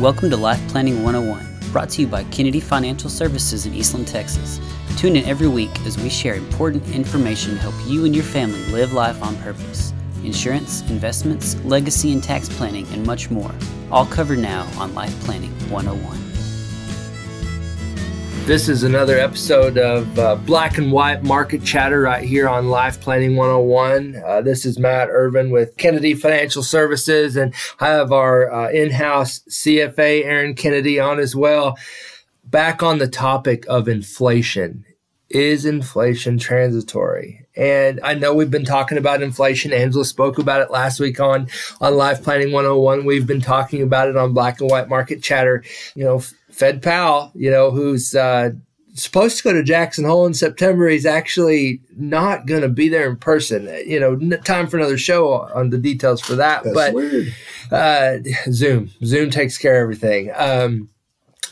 Welcome to Life Planning 101, brought to you by Kennedy Financial Services in Eastland, Texas. Tune in every week as we share important information to help you and your family live life on purpose. Insurance, investments, legacy and tax planning, and much more. All covered now on Life Planning 101. This is another episode of uh, Black and White Market Chatter right here on Life Planning 101. Uh, this is Matt Ervin with Kennedy Financial Services, and I have our uh, in house CFA, Aaron Kennedy, on as well. Back on the topic of inflation. Is inflation transitory? And I know we've been talking about inflation. Angela spoke about it last week on, on Life Planning 101. We've been talking about it on Black and White Market Chatter. You know, Fed Powell, you know, who's uh, supposed to go to Jackson Hole in September, he's actually not going to be there in person. You know, time for another show on the details for that. That's but weird. Uh, Zoom, Zoom takes care of everything. Um,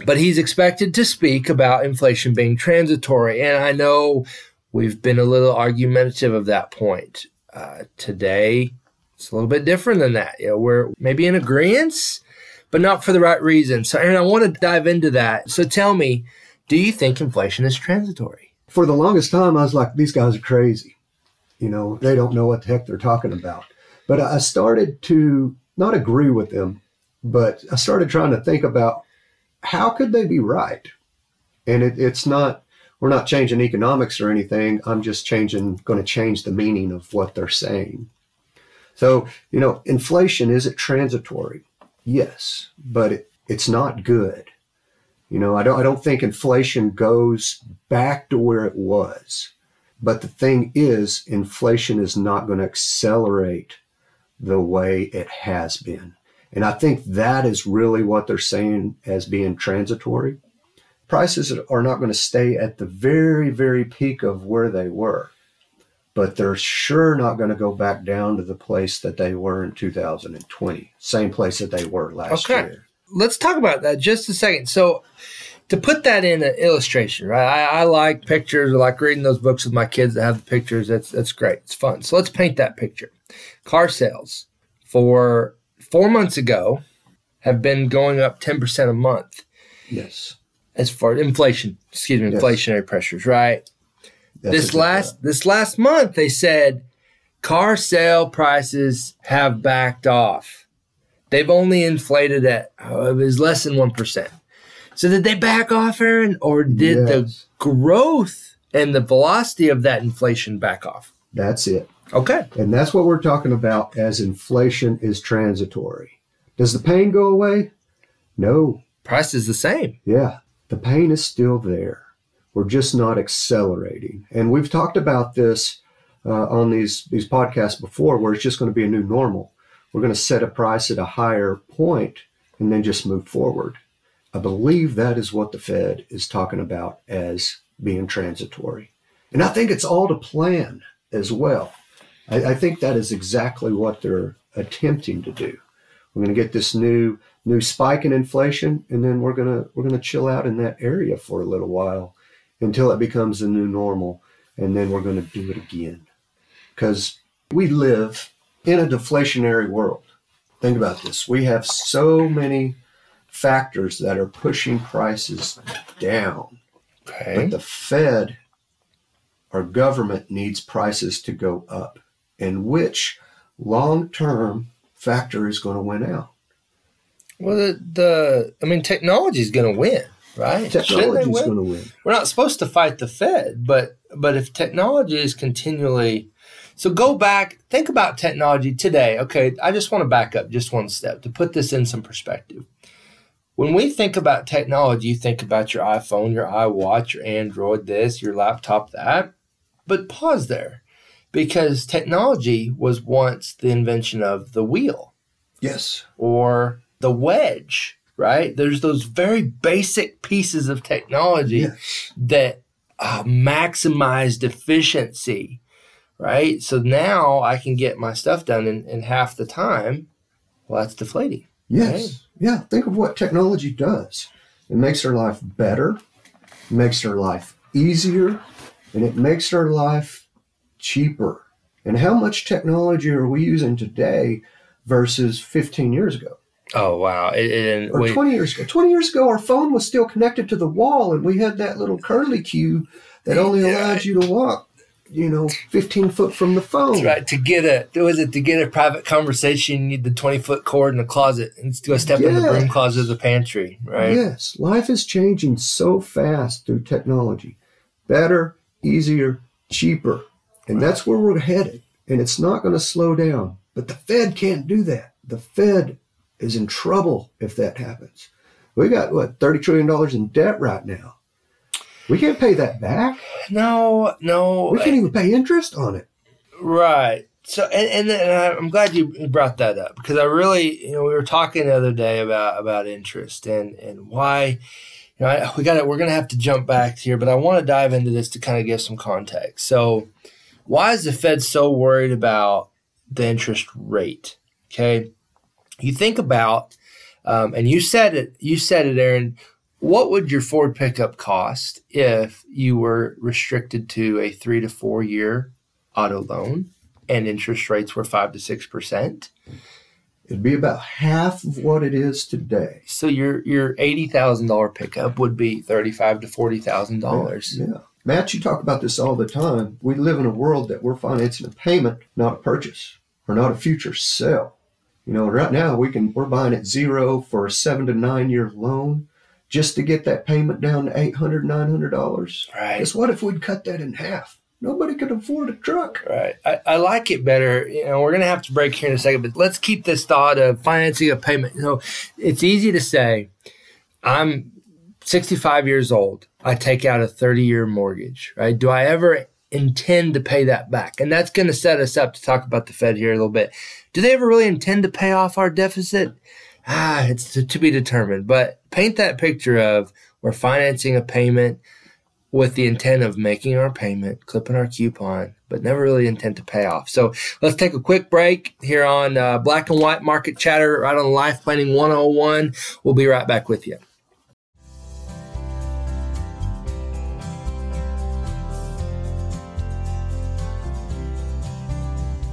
but he's expected to speak about inflation being transitory, and I know we've been a little argumentative of that point. Uh, today, it's a little bit different than that. You know, we're maybe in agreement but not for the right reason. So, Aaron, I want to dive into that. So, tell me, do you think inflation is transitory? For the longest time, I was like, these guys are crazy. You know, they don't know what the heck they're talking about. But I started to not agree with them, but I started trying to think about how could they be right? And it, it's not, we're not changing economics or anything. I'm just changing, going to change the meaning of what they're saying. So, you know, inflation, is it transitory? Yes, but it, it's not good. You know, I don't I don't think inflation goes back to where it was. But the thing is, inflation is not going to accelerate the way it has been. And I think that is really what they're saying as being transitory. Prices are not going to stay at the very, very peak of where they were but they're sure not going to go back down to the place that they were in 2020, same place that they were last okay. year. Let's talk about that just a second. So, to put that in an illustration, right? I, I, like pictures. I like reading those books with my kids that have the pictures. That's that's great. It's fun. So let's paint that picture. Car sales for four months ago have been going up ten percent a month. Yes. As far as inflation, excuse me, yes. inflationary pressures, right? That's this last this last month they said car sale prices have backed off. They've only inflated at oh, it was less than one percent. So did they back off, Aaron, or did yes. the growth and the velocity of that inflation back off? That's it. Okay. And that's what we're talking about as inflation is transitory. Does the pain go away? No. Price is the same. Yeah. The pain is still there. We're just not accelerating. And we've talked about this uh, on these, these podcasts before, where it's just going to be a new normal. We're going to set a price at a higher point and then just move forward. I believe that is what the Fed is talking about as being transitory. And I think it's all to plan as well. I, I think that is exactly what they're attempting to do. We're going to get this new new spike in inflation, and then we're gonna we're gonna chill out in that area for a little while until it becomes the new normal. And then we're going to do it again. Because we live in a deflationary world. Think about this. We have so many factors that are pushing prices down. Okay. But the Fed, our government, needs prices to go up. And which long term factor is going to win out? Well, the, the I mean, technology is going to win right? Technology is going to win. We're not supposed to fight the Fed, but but if technology is continually so go back, think about technology today. Okay, I just want to back up just one step to put this in some perspective. When we think about technology, you think about your iPhone, your iWatch, your Android, this, your laptop, that. But pause there because technology was once the invention of the wheel. Yes. Or the wedge right? There's those very basic pieces of technology yes. that uh, maximized efficiency, right? So now I can get my stuff done in, in half the time. Well, that's deflating. Yes. Right? Yeah. Think of what technology does. It makes our life better, makes our life easier, and it makes our life cheaper. And how much technology are we using today versus 15 years ago? Oh wow! Or wait. 20 years ago. 20 years ago, our phone was still connected to the wall, and we had that little curly cue that only allowed you to walk, you know, 15 foot from the phone. That's right. To get a was it to get a private conversation, you need the twenty foot cord in the closet and go step in the broom closet of the pantry, right? Yes, life is changing so fast through technology. Better, easier, cheaper. And that's where we're headed. And it's not going to slow down. But the Fed can't do that. The Fed is in trouble if that happens. We got, what, $30 trillion in debt right now. We can't pay that back. No, no. We can't even pay interest on it. Right. So, and, and, then I- I'm glad you brought that up because I really, you know, we were talking the other day about about interest and and why, you know, I, we got to we're gonna have to jump back here, but I want to dive into this to kind of give some context. So, why is the Fed so worried about the interest rate? Okay, you think about, um, and you said it, you said it, Aaron. What would your Ford pickup cost if you were restricted to a three to four year auto loan and interest rates were five to six percent. It'd be about half of what it is today. So your your eighty thousand dollar pickup would be thirty five to forty thousand dollars. Yeah. Matt, you talk about this all the time. We live in a world that we're financing a payment, not a purchase, or not a future sale. You know, right now we can we're buying at zero for a seven to nine year loan just to get that payment down to eight hundred, nine hundred dollars. Right. Guess what if we'd cut that in half? Nobody could afford a truck. Right. I, I like it better. You know, we're gonna have to break here in a second, but let's keep this thought of financing a payment. You know, it's easy to say, I'm 65 years old. I take out a 30 year mortgage, right? Do I ever intend to pay that back? And that's going to set us up to talk about the Fed here a little bit. Do they ever really intend to pay off our deficit? Ah, it's to, to be determined. But paint that picture of we're financing a payment with the intent of making our payment, clipping our coupon, but never really intent to pay off. So let's take a quick break here on uh, Black and White Market Chatter right on Life Planning 101. We'll be right back with you.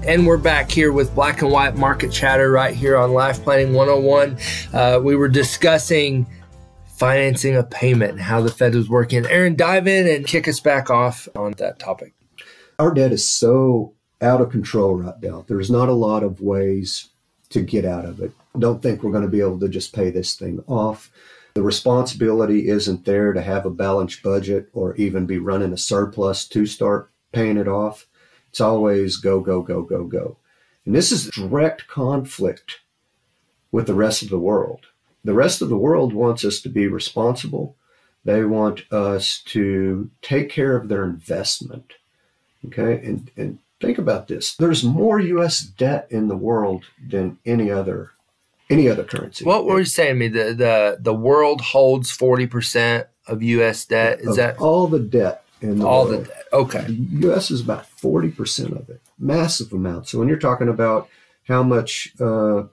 And we're back here with Black and White Market Chatter right here on Life Planning 101. Uh, we were discussing financing a payment and how the Fed was working. Aaron, dive in and kick us back off on that topic. Our debt is so out of control right now. There's not a lot of ways to get out of it. Don't think we're going to be able to just pay this thing off. The responsibility isn't there to have a balanced budget or even be running a surplus to start paying it off. It's always go, go, go, go, go. And this is direct conflict with the rest of the world. The rest of the world wants us to be responsible. They want us to take care of their investment. Okay. And, and think about this. There's more US debt in the world than any other any other currency. What were you saying to me? The the the world holds forty percent of US debt. Is Of that all the debt in the all world? the debt? Okay. The U.S. is about forty percent of it, massive amount. So when you're talking about how much uh,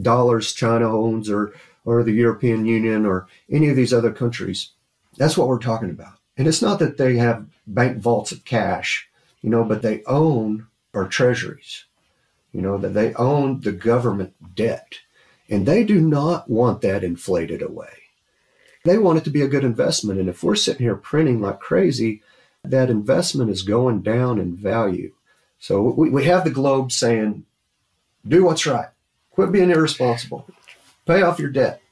dollars China owns, or or the European Union, or any of these other countries, that's what we're talking about. And it's not that they have bank vaults of cash, you know, but they own our treasuries, you know, that they own the government debt, and they do not want that inflated away. They want it to be a good investment, and if we're sitting here printing like crazy that investment is going down in value. So we, we have the globe saying, do what's right. Quit being irresponsible. Pay off your debt.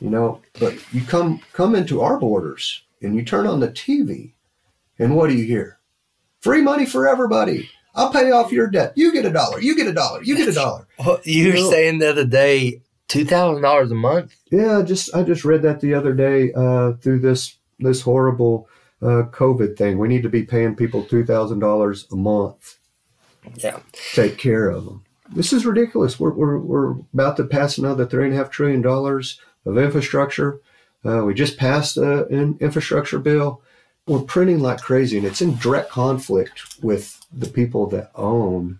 You know, but you come come into our borders and you turn on the TV, and what do you hear? Free money for everybody. I'll pay off your debt. You get a dollar. You get a dollar. You get a dollar. Well, oh, you were You know- saying the other day two thousand dollars a month. Yeah, just I just read that the other day uh, through this this horrible uh, COVID thing. We need to be paying people two thousand dollars a month. Yeah. take care of them. This is ridiculous. We're, we're, we're about to pass another three and a half trillion dollars of infrastructure. Uh, we just passed uh, an infrastructure bill. We're printing like crazy, and it's in direct conflict with the people that own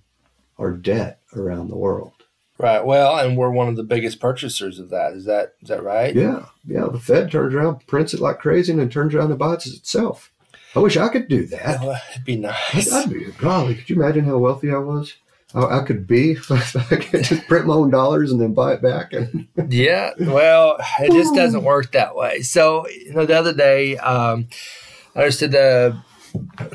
our debt around the world. Right. Well, and we're one of the biggest purchasers of that. Is that is that right? Yeah, yeah. The Fed turns around, prints it like crazy, and then turns around and buys it itself. I wish I could do that. It'd be nice. I'd be golly. Could you imagine how wealthy I was? I, I could be I could just print my own dollars and then buy it back. And yeah, well, it just doesn't work that way. So, you know, the other day, um, I understood the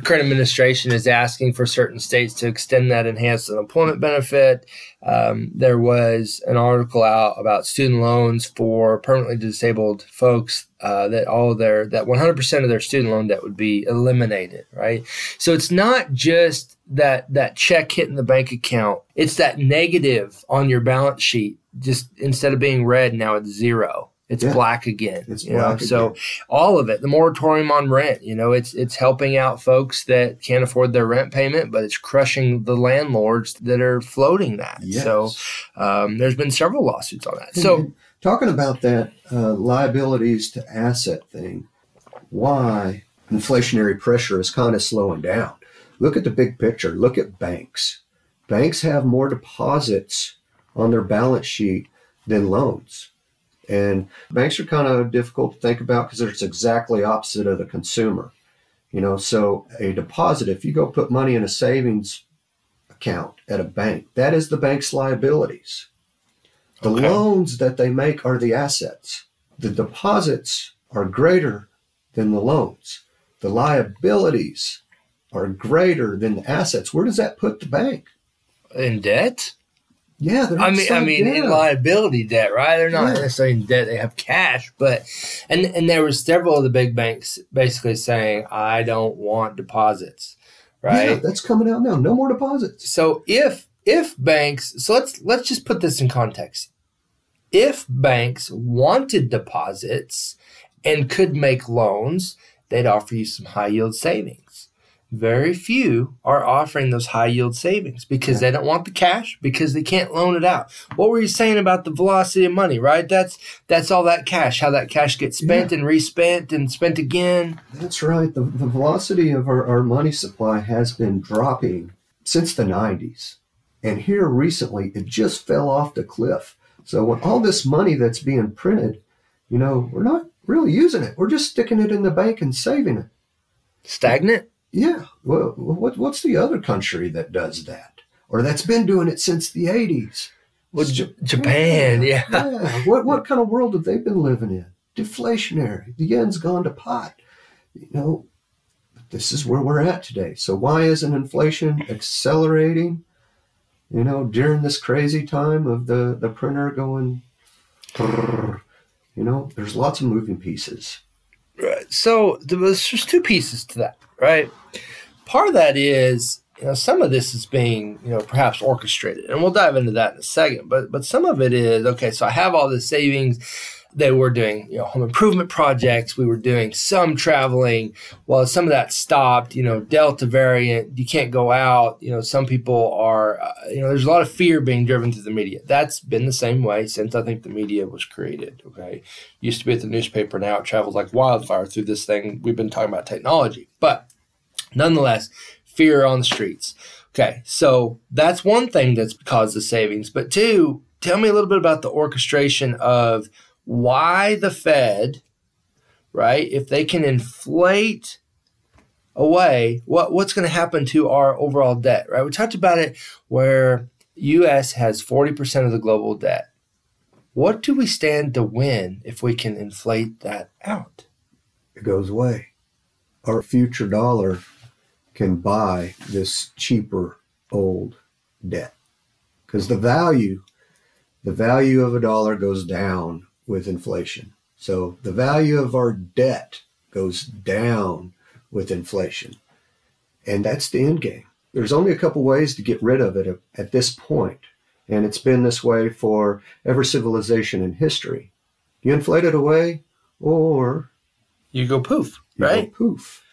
current administration is asking for certain states to extend that enhanced unemployment benefit. Um, there was an article out about student loans for permanently disabled folks uh, that all their that 100% of their student loan debt would be eliminated. Right, so it's not just that that check hitting the bank account; it's that negative on your balance sheet. Just instead of being red, now it's zero it's yeah. black again. It's you black know? So all of it, the moratorium on rent, you know, it's it's helping out folks that can't afford their rent payment, but it's crushing the landlords that are floating that. Yes. So um, there's been several lawsuits on that. So talking about that uh, liabilities to asset thing, why inflationary pressure is kind of slowing down. Look at the big picture. Look at banks. Banks have more deposits on their balance sheet than loans and banks are kind of difficult to think about because it's exactly opposite of the consumer. You know, so a deposit, if you go put money in a savings account at a bank, that is the bank's liabilities. The okay. loans that they make are the assets. The deposits are greater than the loans. The liabilities are greater than the assets. Where does that put the bank? In debt? Yeah, I mean, I mean, in liability debt, right? They're not yeah. necessarily in debt; they have cash. But and and there was several of the big banks basically saying, "I don't want deposits," right? Yeah, that's coming out now. No more deposits. So if if banks, so let's let's just put this in context. If banks wanted deposits and could make loans, they'd offer you some high yield savings very few are offering those high yield savings because they don't want the cash because they can't loan it out. What were you saying about the velocity of money, right? That's that's all that cash, how that cash gets spent yeah. and respent and spent again. That's right. The, the velocity of our, our money supply has been dropping since the 90s. And here recently, it just fell off the cliff. So with all this money that's being printed, you know, we're not really using it. We're just sticking it in the bank and saving it. Stagnant? Yeah. Well, what, what's the other country that does that? Or that's been doing it since the 80s? Well, J- Japan, yeah. yeah. What, what kind of world have they been living in? Deflationary. The yen's gone to pot. You know, this is where we're at today. So why isn't inflation accelerating? You know, during this crazy time of the, the printer going, you know, there's lots of moving pieces. Right. So there's just two pieces to that right? Part of that is you know some of this is being you know perhaps orchestrated and we'll dive into that in a second but but some of it is okay so i have all the savings they were doing you know home improvement projects. We were doing some traveling. Well some of that stopped you know delta variant you can't go out. You know some people are uh, you know there's a lot of fear being driven through the media. That's been the same way since i think the media was created okay? Used to be at the newspaper now it travels like wildfire through this thing. We've been talking about technology. But nonetheless fear on the streets okay? So that's one thing that's caused the savings. But two tell me a little bit about the orchestration of why the Fed, right, if they can inflate away, what, what's going to happen to our overall debt, right? We talked about it where US has 40% of the global debt. What do we stand to win if we can inflate that out? It goes away. Our future dollar can buy this cheaper old debt because the value the value of a dollar goes down with inflation. So the value of our debt goes down with inflation. And that's the end game. There's only a couple ways to get rid of it at this point, And it's been this way for every civilization in history. You inflate it away or you go poof, right? Go poof.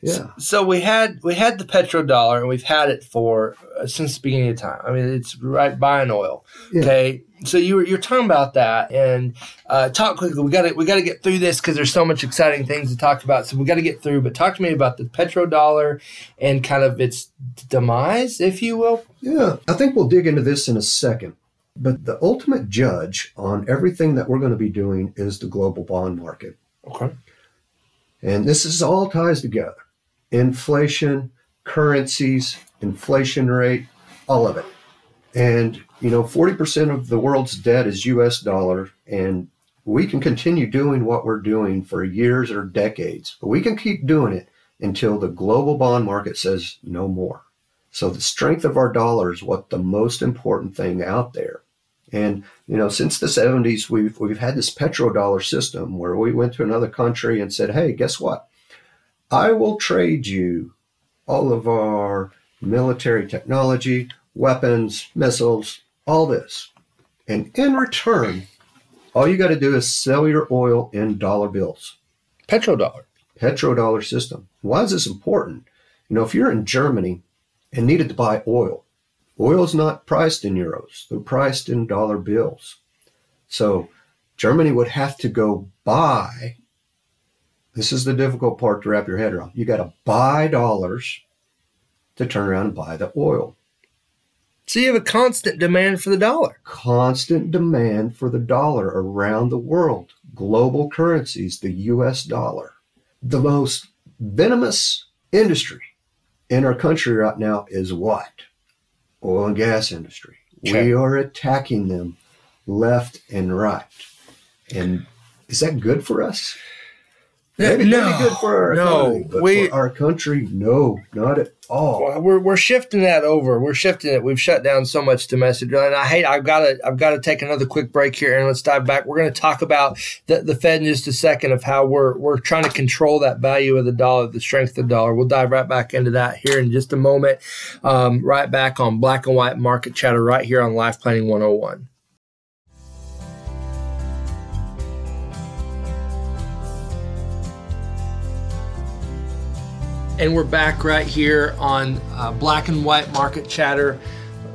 Yeah. So, so, we had we had the petrodollar and we've had it for uh, since the beginning of time. I mean, it's right buying oil. Yeah. Okay so you were you're talking about that and uh, talk quickly. We got to we got to get through this because there's so much exciting things to talk about. So we got to get through. But talk to me about the petrodollar and kind of its demise, if you will. Yeah, I think we'll dig into this in a second. But the ultimate judge on everything that we're going to be doing is the global bond market. Okay. And this is all ties together: inflation, currencies, inflation rate, all of it. And, you know, 40% of the world's debt is US dollar. And we can continue doing what we're doing for years or decades, but we can keep doing it until the global bond market says no more. So the strength of our dollar is what the most important thing out there. And you know, since the 70s, we've we've had this petrodollar system where we went to another country and said, "Hey, guess what? I will trade you all of our military technology, weapons, missiles, all this, and in return, all you got to do is sell your oil in dollar bills. Petrodollar. Petrodollar system. Why is this important? You know, if you're in Germany and needed to buy oil, oil is not priced in euros, they're priced in dollar bills. So Germany would have to go buy. This is the difficult part to wrap your head around. You got to buy dollars to turn around and buy the oil. So you have a constant demand for the dollar. Constant demand for the dollar around the world. Global currencies, the US dollar. The most venomous industry in our country right now is what? Oil and gas industry. Okay. We are attacking them left and right. And is that good for us? Maybe, no, maybe good for our no, economy, but we, for our country, no, not at all. Well, we're, we're shifting that over. We're shifting it. We've shut down so much domestic, and I hate. I've got to. I've got to take another quick break here, and let's dive back. We're going to talk about the, the Fed in just a second of how we're we're trying to control that value of the dollar, the strength of the dollar. We'll dive right back into that here in just a moment. Um, right back on Black and White Market Chatter, right here on Life Planning 101. And we're back right here on uh, Black and White Market Chatter,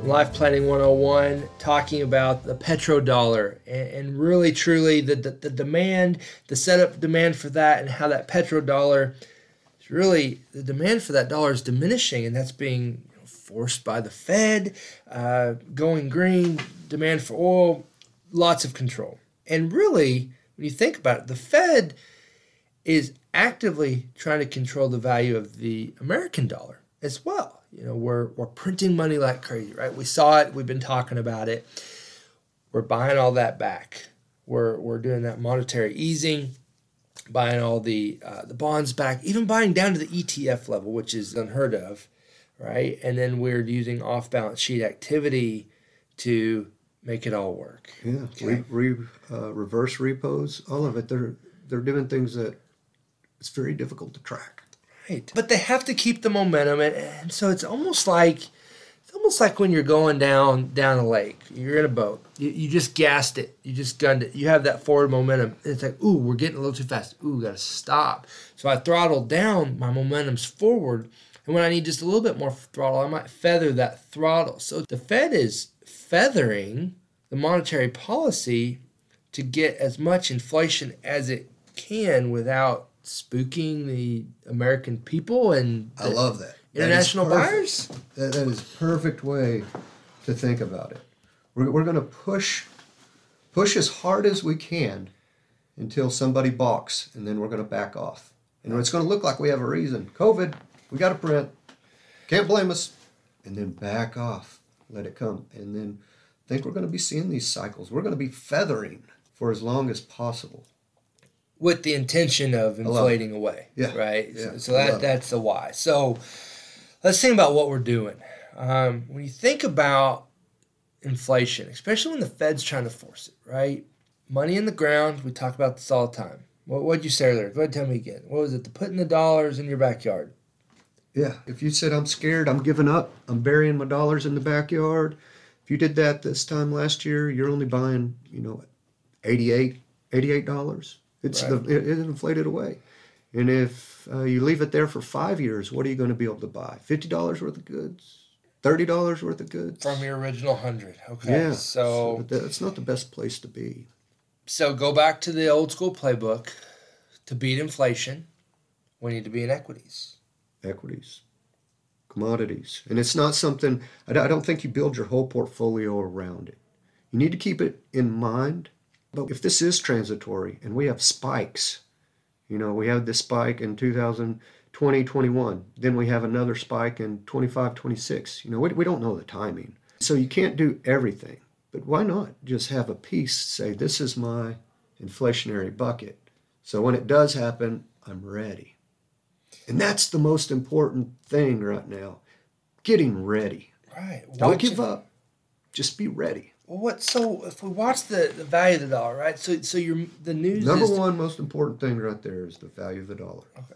Life Planning 101, talking about the petrodollar and, and really, truly the, the, the, demand, the setup demand for that, and how that petrodollar is really the demand for that dollar is diminishing, and that's being forced by the Fed, uh, going green, demand for oil, lots of control. And really, when you think about it, the Fed is actively trying to control the value of the American dollar as well. You know, we're, we're printing money like crazy, right? We saw it, we've been talking about it. We're buying all that back. We're, we're doing that monetary easing, buying all the uh, the bonds back, even buying down to the ETF level, which is unheard of, right? And then we're using off balance sheet activity to make it all work. Yeah, okay. re, re, uh, reverse repos, all of it. They're they're doing things that it's very difficult to track. Right. But they have to keep the momentum and, and so it's almost like it's almost like when you're going down down a lake. You're in a boat. You, you just gassed it. You just gunned it. You have that forward momentum. and It's like, ooh, we're getting a little too fast. Ooh, gotta stop. So I throttle down, my momentum's forward. And when I need just a little bit more throttle, I might feather that throttle. So the Fed is feathering the monetary policy to get as much inflation as it can without spooking the American people and I love that. International that buyers? That, that is perfect way to think about it. We're, we're going to push push as hard as we can until somebody balks, and then we're going to back off. And it's going to look like we have a reason. COVID, we got to print. Can't blame us. And then back off. Let it come. And then think we're going to be seeing these cycles. We're going to be feathering for as long as possible with the intention of inflating away. Yeah. Right. Yeah. So, so that that's the why. So let's think about what we're doing. Um, when you think about inflation, especially when the Fed's trying to force it, right? Money in the ground. We talk about this all the time. What did you say earlier? Go ahead, tell me again. What was it? The putting the dollars in your backyard. Yeah. If you said I'm scared, I'm giving up, I'm burying my dollars in the backyard. If you did that this time last year, you're only buying, you know, 88 $88. It's right. the, it, it inflated away. And if uh, you leave it there for five years, what are you going to be able to buy? Fifty dollars worth of goods, thirty dollars worth of goods from your original hundred. Okay, yeah. So, so that's not the best place to be. So go back to the old school playbook. To beat inflation, we need to be in equities. Equities, commodities, and it's not something. I don't think you build your whole portfolio around it. You need to keep it in mind but if this is transitory and we have spikes, you know, we have this spike in 2020, 21, then we have another spike in 25, 26, you know, we, we don't know the timing. So you can't do everything. But why not just have a piece say, this is my inflationary bucket. So when it does happen, I'm ready. And that's the most important thing right now getting ready. Right. Don't give up, just be ready. Well, what? So if we watch the, the value of the dollar, right? So so your the news Number one most important thing right there is the value of the dollar. Okay.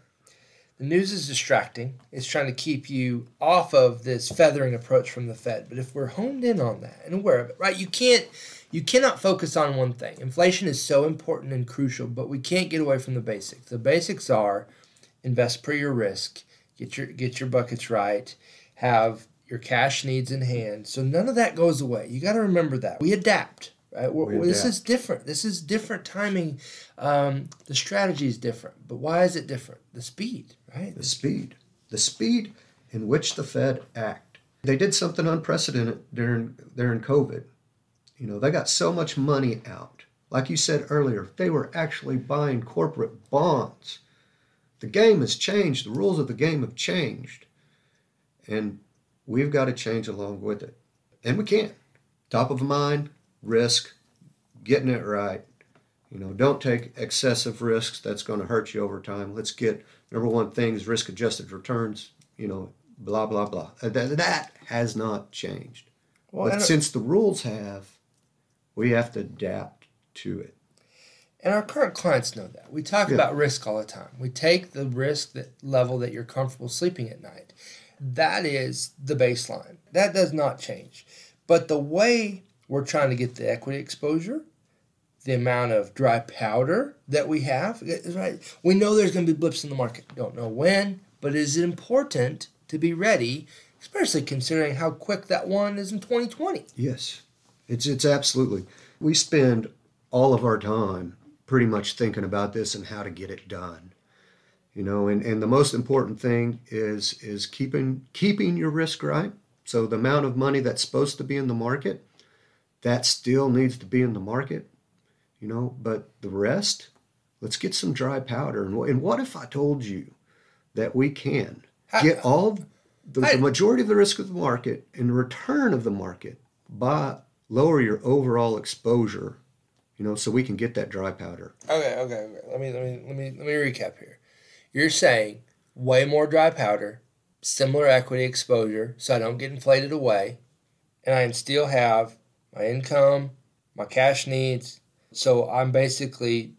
The news is distracting. It's trying to keep you off of this feathering approach from the Fed. But if we're honed in on that and aware of it, right? You can't you cannot focus on one thing. Inflation is so important and crucial, but we can't get away from the basics. The basics are invest per your risk, get your get your buckets right, have your cash needs in hand. So none of that goes away. You got to remember that. We adapt, right? We This is different. This is different timing. Um, the strategy is different. But why is it different? The speed, right? The speed, the speed in which the Fed act. They did something unprecedented during during COVID. You know, they got so much money out. Like you said earlier, they were actually buying corporate bonds. The game has changed. The rules of the game have changed. And we've got to change along with it. And we can. Top of mind, risk, getting it right. You know, don't take excessive risks. That's going to hurt you over time. Let's get number one things, risk adjusted returns, you know, blah, blah, blah. Uh, That, that has not changed. Well, but since the rules have, we have to adapt to it. and our current clients know that. We talk Yeah. about risk all the time. We take the risk that level that you're comfortable sleeping at night. That is the baseline. That does not change. But the way we're trying to get the equity exposure, the amount of dry powder that we have, right. We know there's going to be blips in the market. Don't know when, but is it important to be ready, especially considering how quick that one is in 2020? Yes, it's it's absolutely. We spend all of our time pretty much thinking about this and how to get it done. You know, and, and the most important thing is is keeping keeping your risk right. So the amount of money that's supposed to be in the market, that still needs to be in the market. You know, but the rest, let's get some dry powder. And, and what if I told you that we can get all the, the majority of the risk of the market and the return of the market by lower your overall exposure, you know, so we can get that dry powder. Okay, okay, okay. Let me let me let me let me recap here. You're saying way more dry powder, similar equity exposure, so I don't get inflated away, and I can still have my income, my cash needs. So I'm basically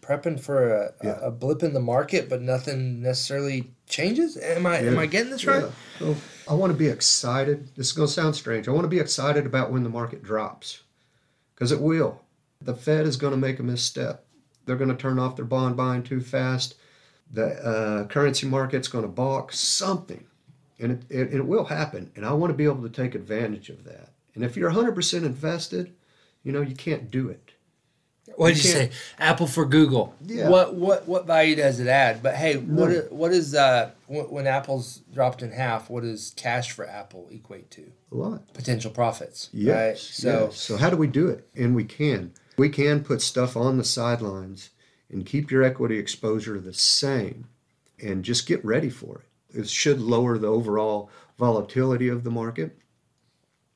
prepping for a, Yeah. a, a blip in the market, but nothing necessarily changes. Am I am I getting this right? Yeah. So I want to be excited. This is going to sound strange. I want to be excited about when the market drops because it will. The Fed is going to make a misstep. They're going to turn off their bond buying too fast. The uh, currency market's going to balk something. And it, it, it will happen. And I want to be able to take advantage of that. And if you're 100% invested, you know, you can't do it. What did You you say? Apple for Google. Yeah. What what what value does it add? But hey, what what is uh when when Apple's dropped in half? What does cash for Apple equate to? A lot. Potential profits. Yes. Right. So yes. so how do we do it? And we can. We can put stuff on the sidelines and keep your equity exposure the same and just get ready for it. It should lower the overall volatility of the market.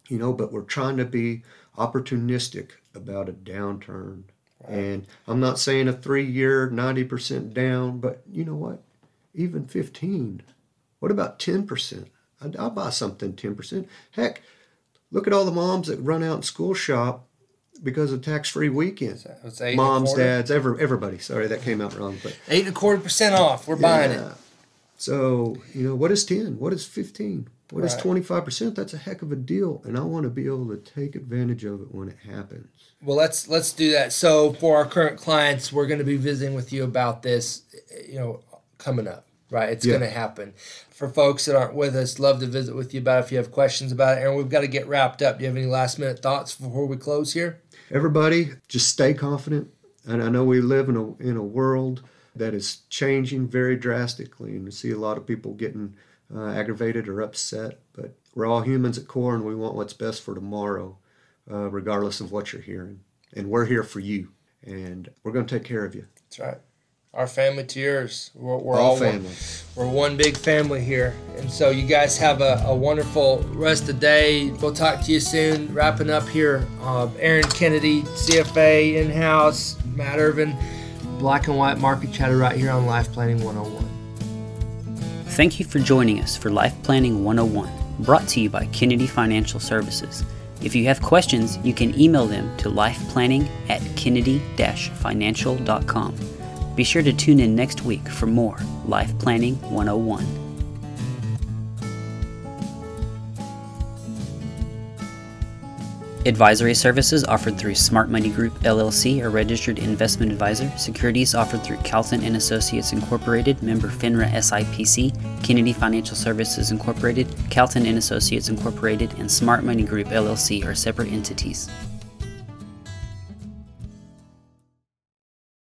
You know, but we're trying to be opportunistic about a downturn. And I'm not saying a three year, 90% down, but you know what? Even 15. What about 10%? I'd, I'll buy something 10%. Heck, look at all the moms that run out and school shop because of tax free weekend. it's eight Moms, dads, every, everybody. Sorry, that came out wrong. But eight and a quarter percent off. We're buying it. So, you know, what is 10? What is 15? What is Right. 25%? That's a heck of a deal. And I want to be able to take advantage of it when it happens. Well, let's let's do that. So for our current clients, we're going to be visiting with you about this. You know, coming up. Right, it's Yeah. going to happen. For folks that aren't with us, love to visit with you about it if you have questions about it. Aaron, we've got to get wrapped up. Do you have any last minute thoughts before we close here? Everybody, just stay confident. And I know we live in a in a world that is changing very drastically, and we see a lot of people getting uh, aggravated or upset. But we're all humans at core, and we want what's best for tomorrow, uh, regardless of what you're hearing. And we're here for you, and we're going to take care of you. That's right. Our family to yours. We're, we're All all, family. One, we're one big family here. And so you guys have a, a wonderful rest of the day. We'll talk to you soon. Wrapping up here, uh, Aaron Kennedy, CFA in-house, Matt Ervin, Black and White Market Chatter right here on Life Planning 101. Thank you for joining us for Life Planning 101, brought to you by Kennedy Financial Services. If you have questions, you can email them to lifeplanning at kennedy-financial.com. Be sure to tune in next week for more Life Planning 101. Advisory services offered through Smart Money Group LLC, a registered investment advisor. Securities offered through Calton and Associates Incorporated, member FINRA SIPC. Kennedy Financial Services Incorporated, Calton and Associates Incorporated, and Smart Money Group LLC are separate entities.